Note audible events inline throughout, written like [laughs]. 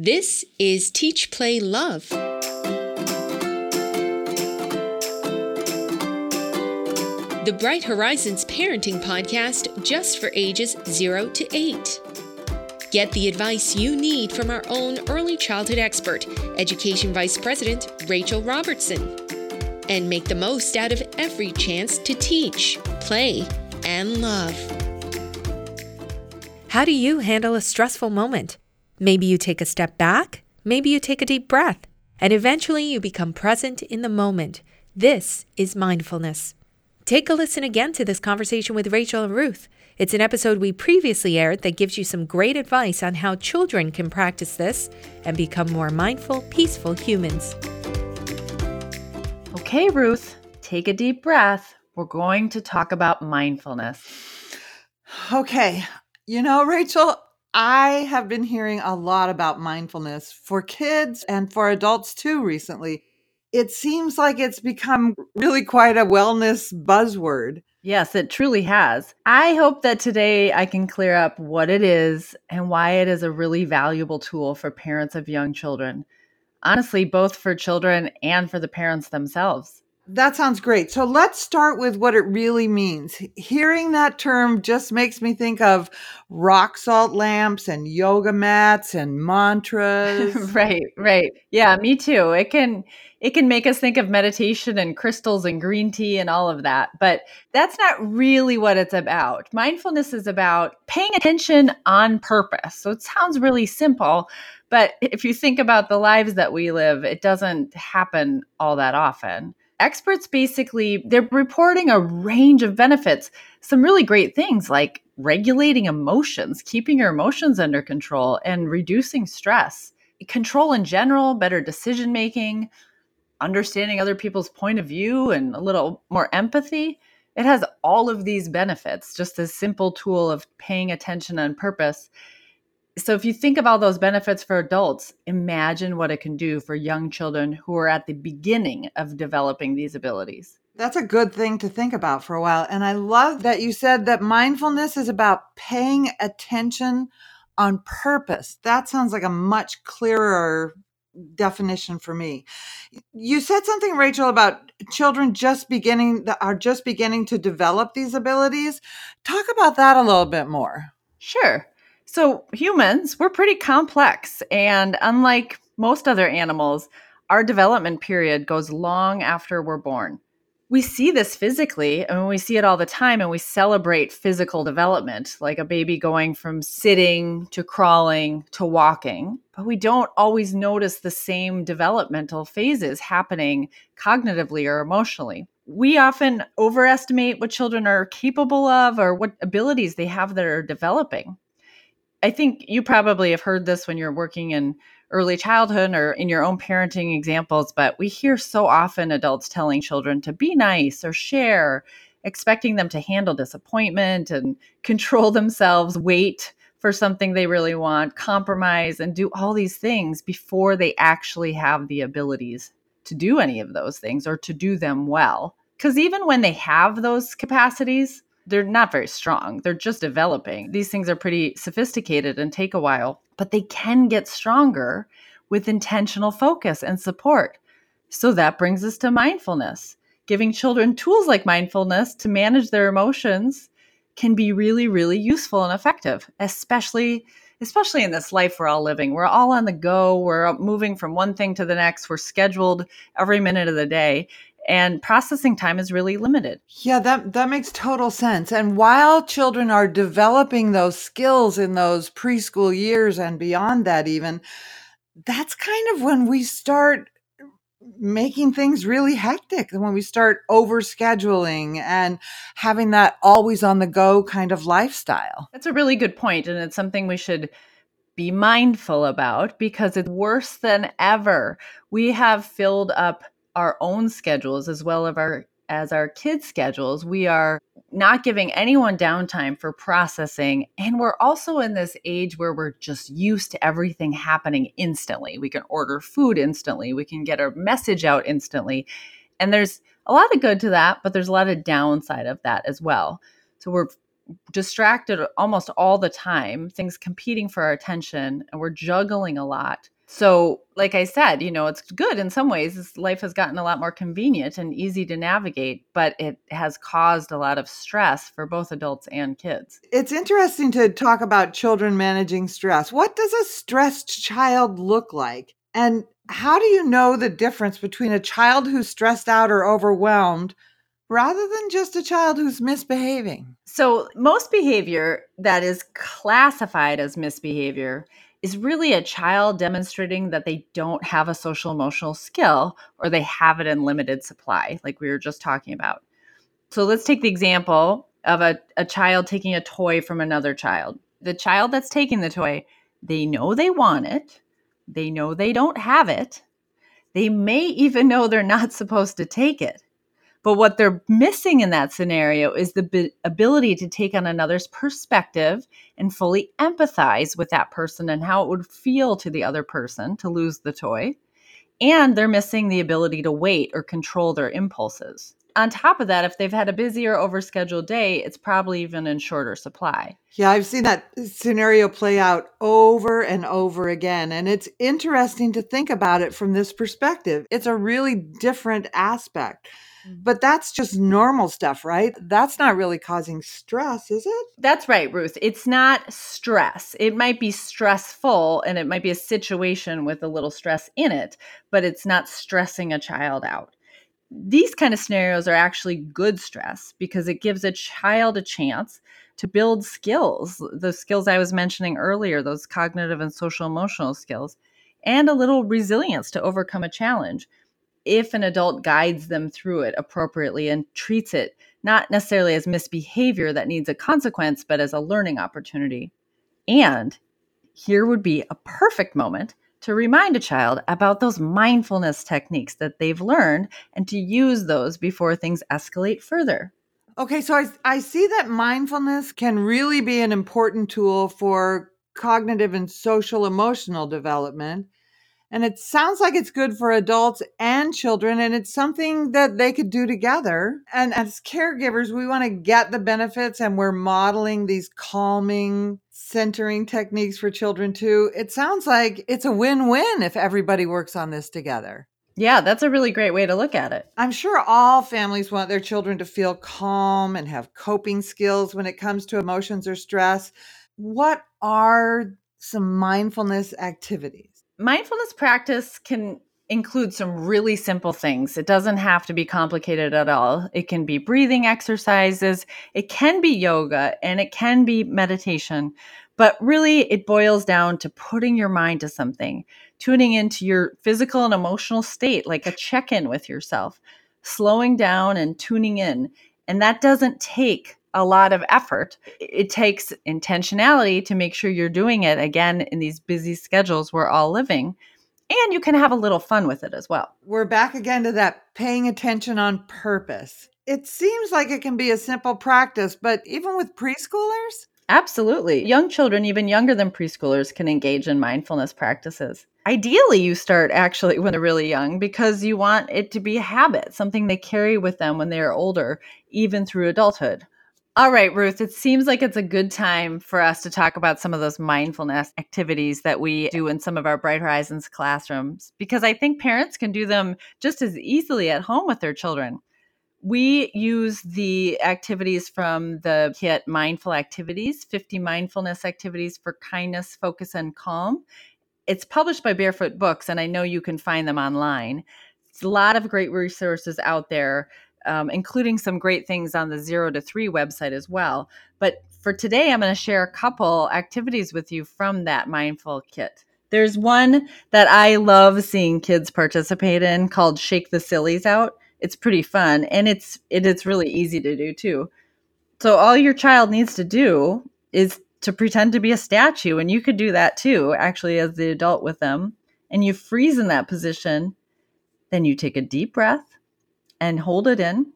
This is Teach Play Love. The Bright Horizons Parenting Podcast just for ages 0 to 8. Get the advice you need from our own early childhood expert, Education Vice President Rachel Robertson. And make the most out of every chance to teach, play, and love. How do you handle a stressful moment? Maybe you take a step back, maybe you take a deep breath, and eventually you become present in the moment. This is mindfulness. Take a listen again to this conversation with Rachel and Ruth. It's an episode we previously aired that gives you some great advice on how children can practice this and become more mindful, peaceful humans. Okay, Ruth, take a deep breath. We're going to talk about mindfulness. Okay. You know, Rachel, I have been hearing a lot about mindfulness for kids and for adults too recently it seems like it's become really quite a wellness buzzword. Yes, it truly has. I hope that today I can clear up what it is and why it is a really valuable tool for parents of young children. Honestly, both for children and for the parents themselves. That sounds great. So let's start with what it really means. Hearing that term just makes me think of rock salt lamps and yoga mats and mantras. [laughs] right, right. Yeah, me too. It can it can make us think of meditation and crystals and green tea and all of that, but that's not really what it's about. Mindfulness is about paying attention on purpose. So it sounds really simple, but if you think about the lives that we live, it doesn't happen all that often experts basically they're reporting a range of benefits. Some really great things like regulating emotions keeping your emotions under control and reducing stress. Control in general better decision making understanding other people's point of view and a little more empathy. It has all of these benefits just a simple tool of paying attention on purpose so if you think of all those benefits for adults, imagine what it can do for young children who are at the beginning of developing these abilities. That's a good thing to think about for a while. And I love that you said that mindfulness is about paying attention on purpose. That sounds like a much clearer definition for me. You said something Rachel about children just beginning that are just beginning to develop these abilities. Talk about that a little bit more. Sure. So, humans, we're pretty complex. And unlike most other animals, our development period goes long after we're born. We see this physically, and we see it all the time, and we celebrate physical development, like a baby going from sitting to crawling to walking. But we don't always notice the same developmental phases happening cognitively or emotionally. We often overestimate what children are capable of or what abilities they have that are developing. I think you probably have heard this when you're working in early childhood or in your own parenting examples, but we hear so often adults telling children to be nice or share, expecting them to handle disappointment and [laughs] control themselves, wait for something they really want, compromise, and do all these things before they actually have the abilities to do any of those things or to do them well. Because even when they have those capacities, they're not very strong. They're just developing. These things are pretty sophisticated and take a while, but they can get stronger with intentional focus and support. So that brings us to mindfulness. Giving children tools like mindfulness to manage their emotions can be really really useful and effective, especially especially in this life we're all living. We're all on the go, we're moving from one thing to the next, we're scheduled every minute of the day and processing time is really limited. Yeah, that that makes total sense. And while children are developing those skills in those preschool years and beyond that even, that's kind of when we start making things really hectic when we start over scheduling and having that always on the go kind of lifestyle. That's a really good point and it's something we should be mindful about because it's worse than ever. We have filled up our own schedules as well as our as our kids' schedules, we are not giving anyone downtime for processing. And we're also in this age where we're just used to everything happening instantly. We can order food instantly, we can get a message out instantly. And there's a lot of good to that, but there's a lot of downside of that as well. So we're distracted almost all the time, things competing for our attention, and we're juggling a lot. So, like I said, you know, it's good in some ways. Life has gotten a lot more convenient and easy to navigate, but it has caused a lot of stress for both adults and kids. It's interesting to talk about children managing stress. What does a stressed child look like? And how do you know the difference between a child who's stressed out or overwhelmed rather than just a child who's misbehaving? So, most behavior that is classified as misbehavior is really a child demonstrating that they don't have a social emotional skill or they have it in limited supply, like we were just talking about. So let's take the example of a, a child taking a toy from another child. The child that's taking the toy, they know they want it, they know they don't have it, they may even know they're not [laughs] supposed to take it. But what they're missing in that scenario is the b- ability to take on another's perspective and fully empathize with that person and how it would feel to the other person to lose the toy. And they're missing the ability to wait or control their impulses. On top of that, if they've had a busy or overscheduled day, it's probably even in shorter supply. Yeah, I've seen that scenario play out over and over again. And it's interesting to think about it from this perspective. It's a really different aspect. But that's just normal stuff, right? That's not really causing stress, is it? That's right, Ruth. It's not stress. It might be stressful and it might be a situation with a little stress in it, but it's not stressing a child out. These kind of scenarios are actually good stress because it gives a child a chance to build skills, the skills I was mentioning earlier, those cognitive and social emotional skills, and a little resilience to overcome a challenge if an adult guides them through it appropriately and treats it not necessarily as misbehavior that needs a consequence, but as a learning opportunity. And here would be a perfect moment to remind a child about those mindfulness techniques that they've learned and to use those before things escalate further. Okay, so I, I see that mindfulness can really be an important tool for cognitive and social emotional development. And it sounds like it's good for adults and children, and it's something that they could do together. And as caregivers, we want to get the benefits, and we're modeling these calming, centering techniques for children too. It sounds like it's a win win if everybody works on this together. Yeah, that's a really great way to look at it. I'm sure all families want their children to feel calm and have coping skills when it comes to emotions or stress. What are some mindfulness activities? Mindfulness practice can include some really simple things. It doesn't have to be complicated at all. It can be breathing exercises, it can be yoga, and it can be meditation. But really, it boils down to putting your mind to something, tuning into your physical and emotional state, like a check in with yourself, slowing down and tuning in. And that doesn't take a lot of effort. It takes intentionality to make sure you're doing it again in these busy schedules we're all living. And you can have a little fun with it as well. We're back again to that paying attention on purpose. It seems like it can be a simple practice, but even with preschoolers? Absolutely. Young children, even younger than preschoolers, can engage in mindfulness practices. Ideally, you start actually when they're really young because you want it to be a habit, something they carry with them when they are older, even through adulthood. All right, Ruth, it seems like it's a good time for us to talk about some of those mindfulness activities that we do in some of our Bright Horizons classrooms because I think parents can do them just as easily at home with their children. We use the activities from the kit Mindful Activities 50 Mindfulness Activities for Kindness, Focus, and Calm. It's published by Barefoot Books, and I know you can find them online. It's a lot of great resources out there um, including some great things on the zero to three website as well. But for today, I'm going to share a couple activities with you from that mindful kit. There's one that I love seeing kids participate in called Shake the Sillies Out. It's pretty fun and it's it is really easy to do too. So all your child needs to do is to pretend to be a statue and you could do that too actually as the adult with them and you freeze in that position then you take a deep breath and hold it in.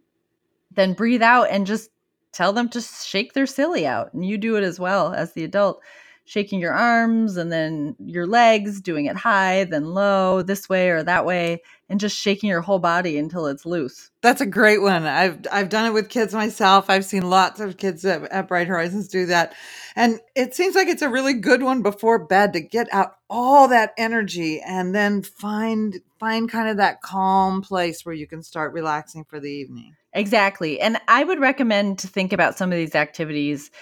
Then breathe out and just tell them to shake their silly out. And you do it as well as the adult. shaking your arms and then your legs, doing it high, then low, this way or that way, and just shaking your whole body until it's loose. That's a great one. I've I've done it with kids myself. I've seen lots of kids at, at Bright Horizons do that. And it seems like it's a really good one before bed to get out all that energy and then find find kind of that calm place where you can start relaxing for the evening. Exactly. And I would recommend to think about some of these activities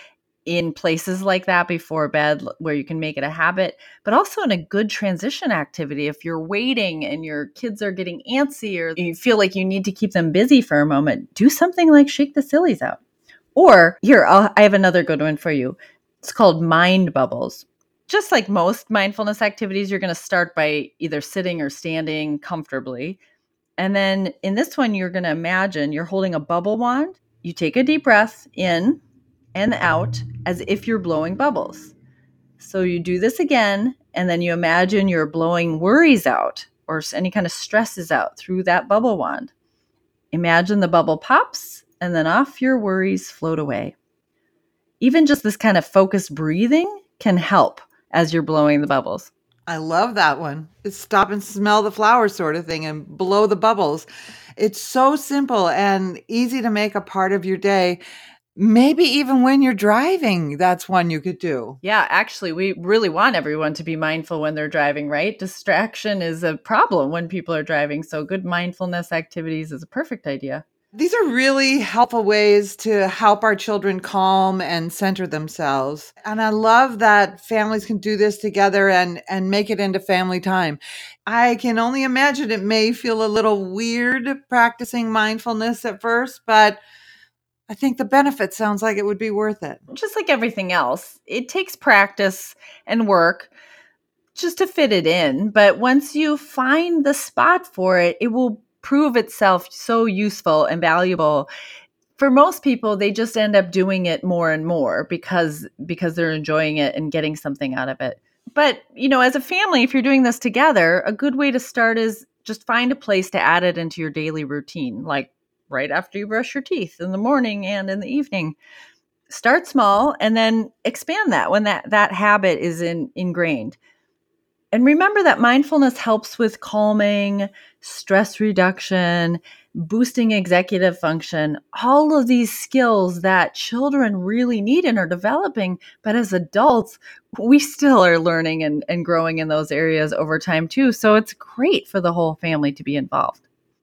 in places like that before bed where you can make it a habit, but also in a good transition activity. If you're waiting and your kids are getting antsy or you feel like you need to keep them busy for a moment, do something like shake the sillies out. Or here, I'll, I have another good one for you. It's called mind bubbles. Just like most mindfulness activities, you're going to start by either sitting or standing comfortably. And then in this one, you're going to imagine you're holding a bubble wand. You take a deep breath in and out as if you're blowing bubbles. So you do this again, and then you imagine you're blowing worries out or any kind of stresses out through that bubble wand. Imagine the bubble pops, and then off your worries float away. Even just this kind of focused breathing can help as you're blowing the bubbles. I love that one. It's stop and smell the flowers sort of thing and blow the bubbles. It's so simple and easy to make a part of your day. Maybe even when you're driving, that's one you could do. Yeah, actually, we really want everyone to be mindful when they're driving, right? Distraction is a problem when people are driving. So, good mindfulness activities is a perfect idea. These are really helpful ways to help our children calm and center themselves. And I love that families can do this together and, and make it into family time. I can only imagine it may feel a little weird practicing mindfulness at first, but I think the benefit sounds like it would be worth it. Just like everything else, it takes practice and work just to fit it in. But once you find the spot for it, it will prove itself so useful and valuable for most people they just end up doing it more and more because because they're enjoying it and getting something out of it. But you know as a family if you're doing this together a good way to start is just find a place to add it into your daily routine like right after you brush your teeth in the morning and in the evening. Start small and then expand that when that that habit is in, ingrained and remember that mindfulness helps with calming, stress reduction, boosting executive function, all of these skills that children really need and are developing. But as adults, we still are learning and, and growing in those areas over time too. So it's great for the whole family to be involved.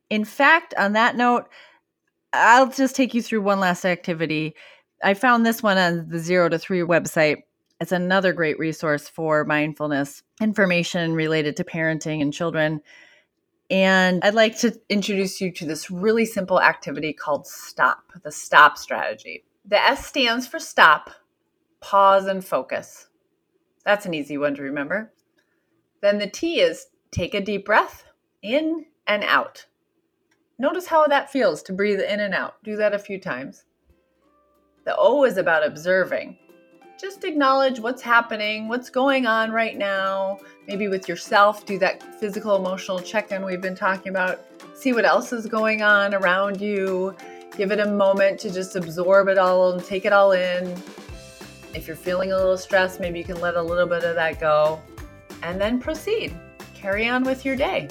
In fact, on that note, I'll just take you through one last activity. I found this one on the zero to three website. It's another great resource for mindfulness information related to parenting and children. And I'd like to introduce you to this really simple activity called STOP, the STOP strategy. The S stands for stop, pause, and focus. That's an easy one to remember. Then the T is take a deep breath in and out. Notice how that feels to breathe in and out. Do that a few times. The O is about observing just acknowledge what's happening, what's going on right now, maybe with yourself, do that physical emotional check in we've been talking about, see what else is going on around you, give it a moment to just absorb it all and take it all in. If you're feeling a little stressed, maybe you can let a little bit of that go and then proceed. Carry on with your day.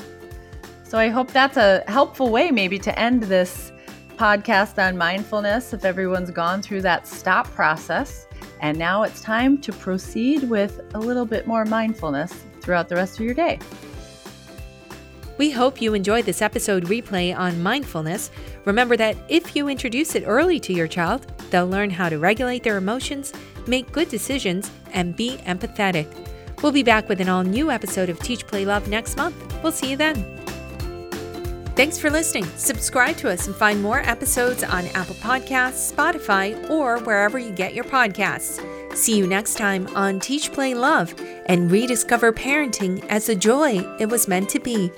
So I hope that's a helpful way, maybe, to end this podcast on mindfulness if everyone's gone through that stop process and now it's time to proceed with a little bit more mindfulness throughout the rest of your day. We hope you enjoyed this episode replay on mindfulness. Remember that if you introduce it early to your child, they'll learn how to regulate their emotions, make good decisions, and be empathetic. We'll be back with an all new episode of Teach Play Love next month. We'll see you then. Thanks for listening. Subscribe to us and find more episodes on Apple Podcasts, Spotify, or wherever you get your podcasts. See you next time on Teach Play Love and rediscover parenting as the joy it was meant to be.